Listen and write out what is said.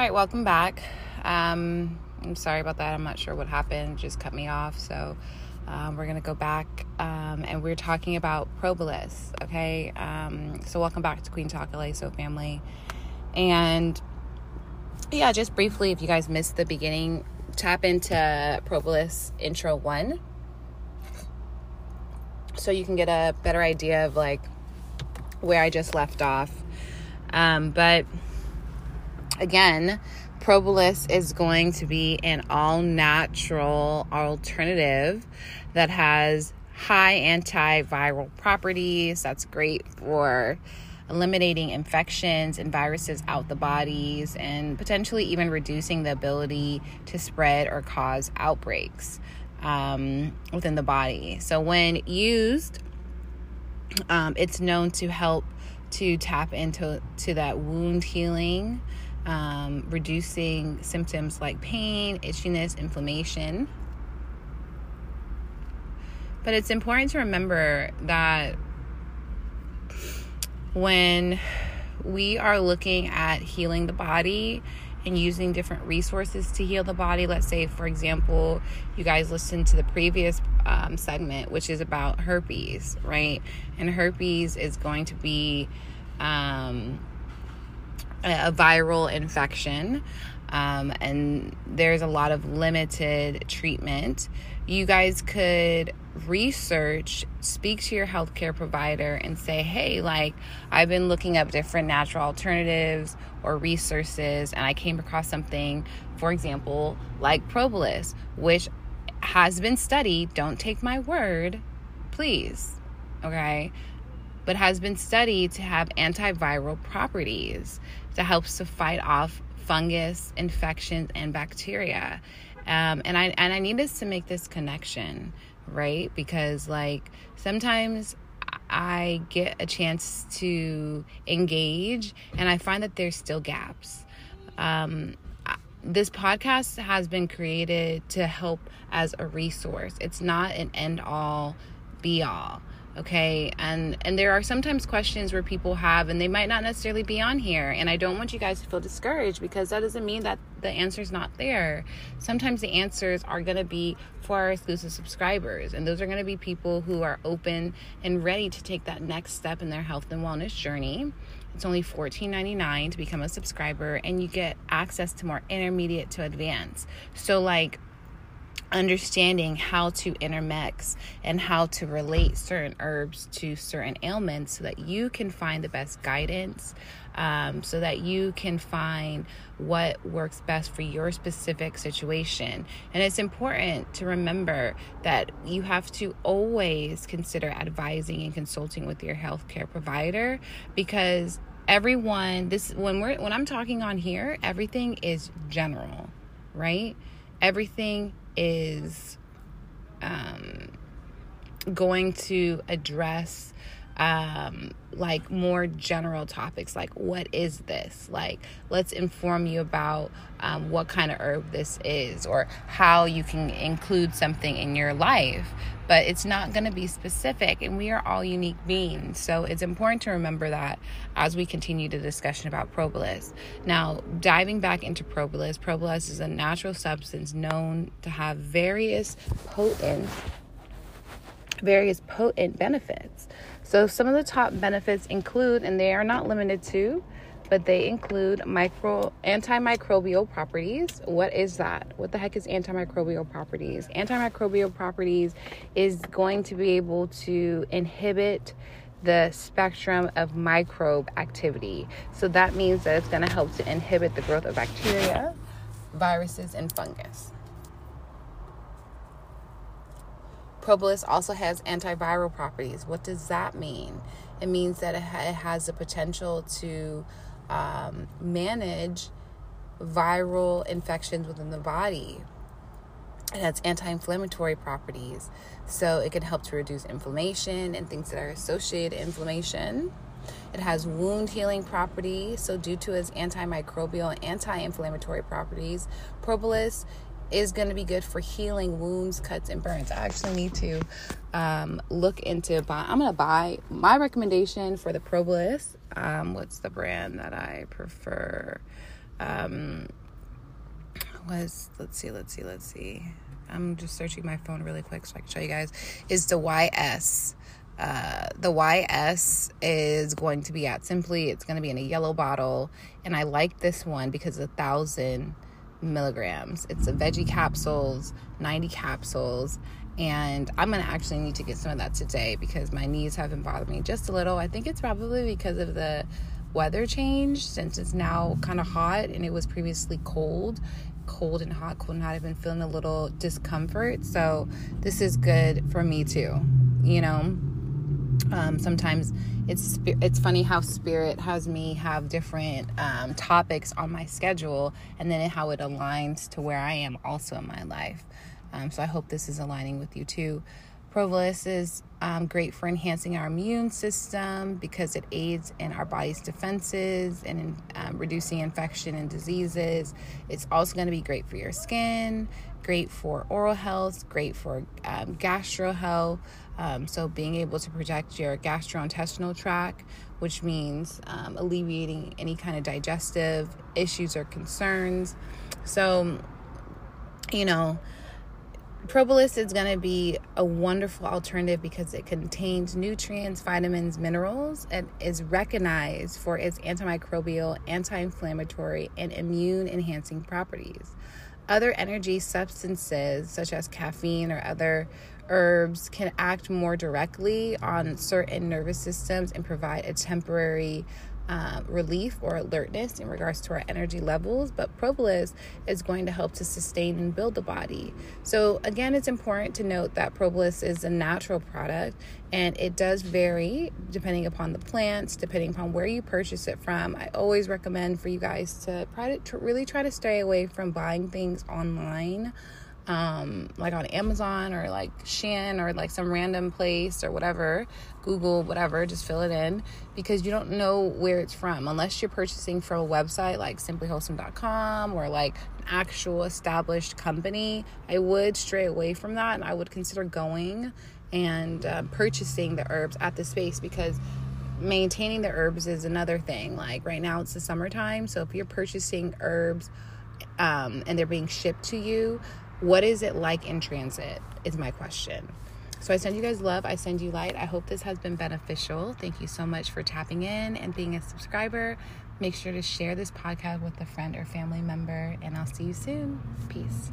All right, welcome back. Um, I'm sorry about that. I'm not sure what happened. Just cut me off. So um, we're gonna go back, um, and we're talking about Propolis. Okay. Um, so welcome back to Queen Talk LA So family, and yeah, just briefly, if you guys missed the beginning, tap into Propolis intro one, so you can get a better idea of like where I just left off. Um, but again, Propolis is going to be an all natural alternative that has high antiviral properties. That's great for eliminating infections and viruses out the bodies and potentially even reducing the ability to spread or cause outbreaks um, within the body. So, when used, um, it's known to help to tap into to that wound healing um, reducing symptoms like pain, itchiness, inflammation. But it's important to remember that when we are looking at healing the body and using different resources to heal the body, let's say, for example, you guys listened to the previous um, segment, which is about herpes, right? And herpes is going to be um, a viral infection. Um, and there's a lot of limited treatment. You guys could research, speak to your healthcare provider, and say, hey, like, I've been looking up different natural alternatives or resources, and I came across something, for example, like Propolis, which has been studied. Don't take my word, please. Okay but has been studied to have antiviral properties that helps to fight off fungus, infections, and bacteria. Um, and I and I need us to make this connection, right? Because like sometimes I get a chance to engage, and I find that there's still gaps. Um, this podcast has been created to help as a resource. It's not an end all, be all okay? And and there are sometimes questions where people have and they might not necessarily be on here. And i don't want you guys to feel discouraged because that doesn't mean that the answer's not there. Sometimes the answers are going to be for our exclusive subscribers and those are going to be people who are open and ready to take that next step in their health and wellness journey. It's only $14.99 to become a subscriber and you get access to more intermediate to advanced. So like understanding how to intermix and how to relate certain herbs to certain ailments so that you can find the best guidance um, so that you can find what works best for your specific situation. And it's important to remember that you have to always consider advising and consulting with your healthcare provider because everyone this when we're when i'm talking on here everything is general right? Everything is um, going to address um, like more general topics like what is this? Like let's inform you about um, what kind of herb this is or how you can include something in your life. But it's not going to be specific and we are all unique beings. So it's important to remember that as we continue the discussion about propolis. Now diving back into propolis propolis is a natural substance known to have various potent various potent benefits so, some of the top benefits include, and they are not limited to, but they include micro antimicrobial properties. What is that? What the heck is antimicrobial properties? Antimicrobial properties is going to be able to inhibit the spectrum of microbe activity. So that means that it's going to help to inhibit the growth of bacteria, viruses, and fungus. Propolis also has antiviral properties. What does that mean? It means that it, ha- it has the potential to um, manage viral infections within the body. It has anti inflammatory properties, so it can help to reduce inflammation and things that are associated with inflammation. It has wound healing properties, so due to its antimicrobial and anti inflammatory properties, propolis is going to be good for healing wounds, cuts, and burns. I actually need to um, look into buy. I'm going to buy my recommendation for the Propolis. Um, what's the brand that I prefer? Um, was let's see, let's see, let's see. I'm just searching my phone really quick so I can show you guys. Is the YS. Uh, the YS is going to be at Simply. It's going to be in a yellow bottle, and I like this one because a thousand milligrams. It's a veggie capsules, 90 capsules, and I'm gonna actually need to get some of that today because my knees have been bothering me just a little. I think it's probably because of the weather change since it's now kind of hot and it was previously cold cold and hot cold and hot i've been feeling a little discomfort so this is good for me too you know um, sometimes it's it's funny how spirit has me have different um, topics on my schedule and then how it aligns to where i am also in my life. Um, so i hope this is aligning with you too Propolis is um, great for enhancing our immune system because it aids in our body's defenses and in um, reducing infection and diseases. It's also going to be great for your skin, great for oral health, great for um, gastro health. Um, so, being able to protect your gastrointestinal tract, which means um, alleviating any kind of digestive issues or concerns. So, you know, Propolis is going to be a wonderful alternative because it contains nutrients, vitamins, minerals, and is recognized for its antimicrobial, anti inflammatory, and immune enhancing properties. Other energy substances, such as caffeine or other herbs, can act more directly on certain nervous systems and provide a temporary um, relief or alertness in regards to our energy levels, but propolis is going to help to sustain and build the body. So, again, it's important to note that propolis is a natural product and it does vary depending upon the plants, depending upon where you purchase it from. I always recommend for you guys to, try to really try to stay away from buying things online um, like on Amazon or like Shein or like some random place or whatever, Google, whatever, just fill it in because you don't know where it's from unless you're purchasing from a website like simplywholesome.com or like an actual established company. I would stray away from that and I would consider going and uh, purchasing the herbs at the space because maintaining the herbs is another thing. Like right now it's the summertime, so if you're purchasing herbs um, and they're being shipped to you, what is it like in transit? Is my question. So I send you guys love. I send you light. I hope this has been beneficial. Thank you so much for tapping in and being a subscriber. Make sure to share this podcast with a friend or family member, and I'll see you soon. Peace.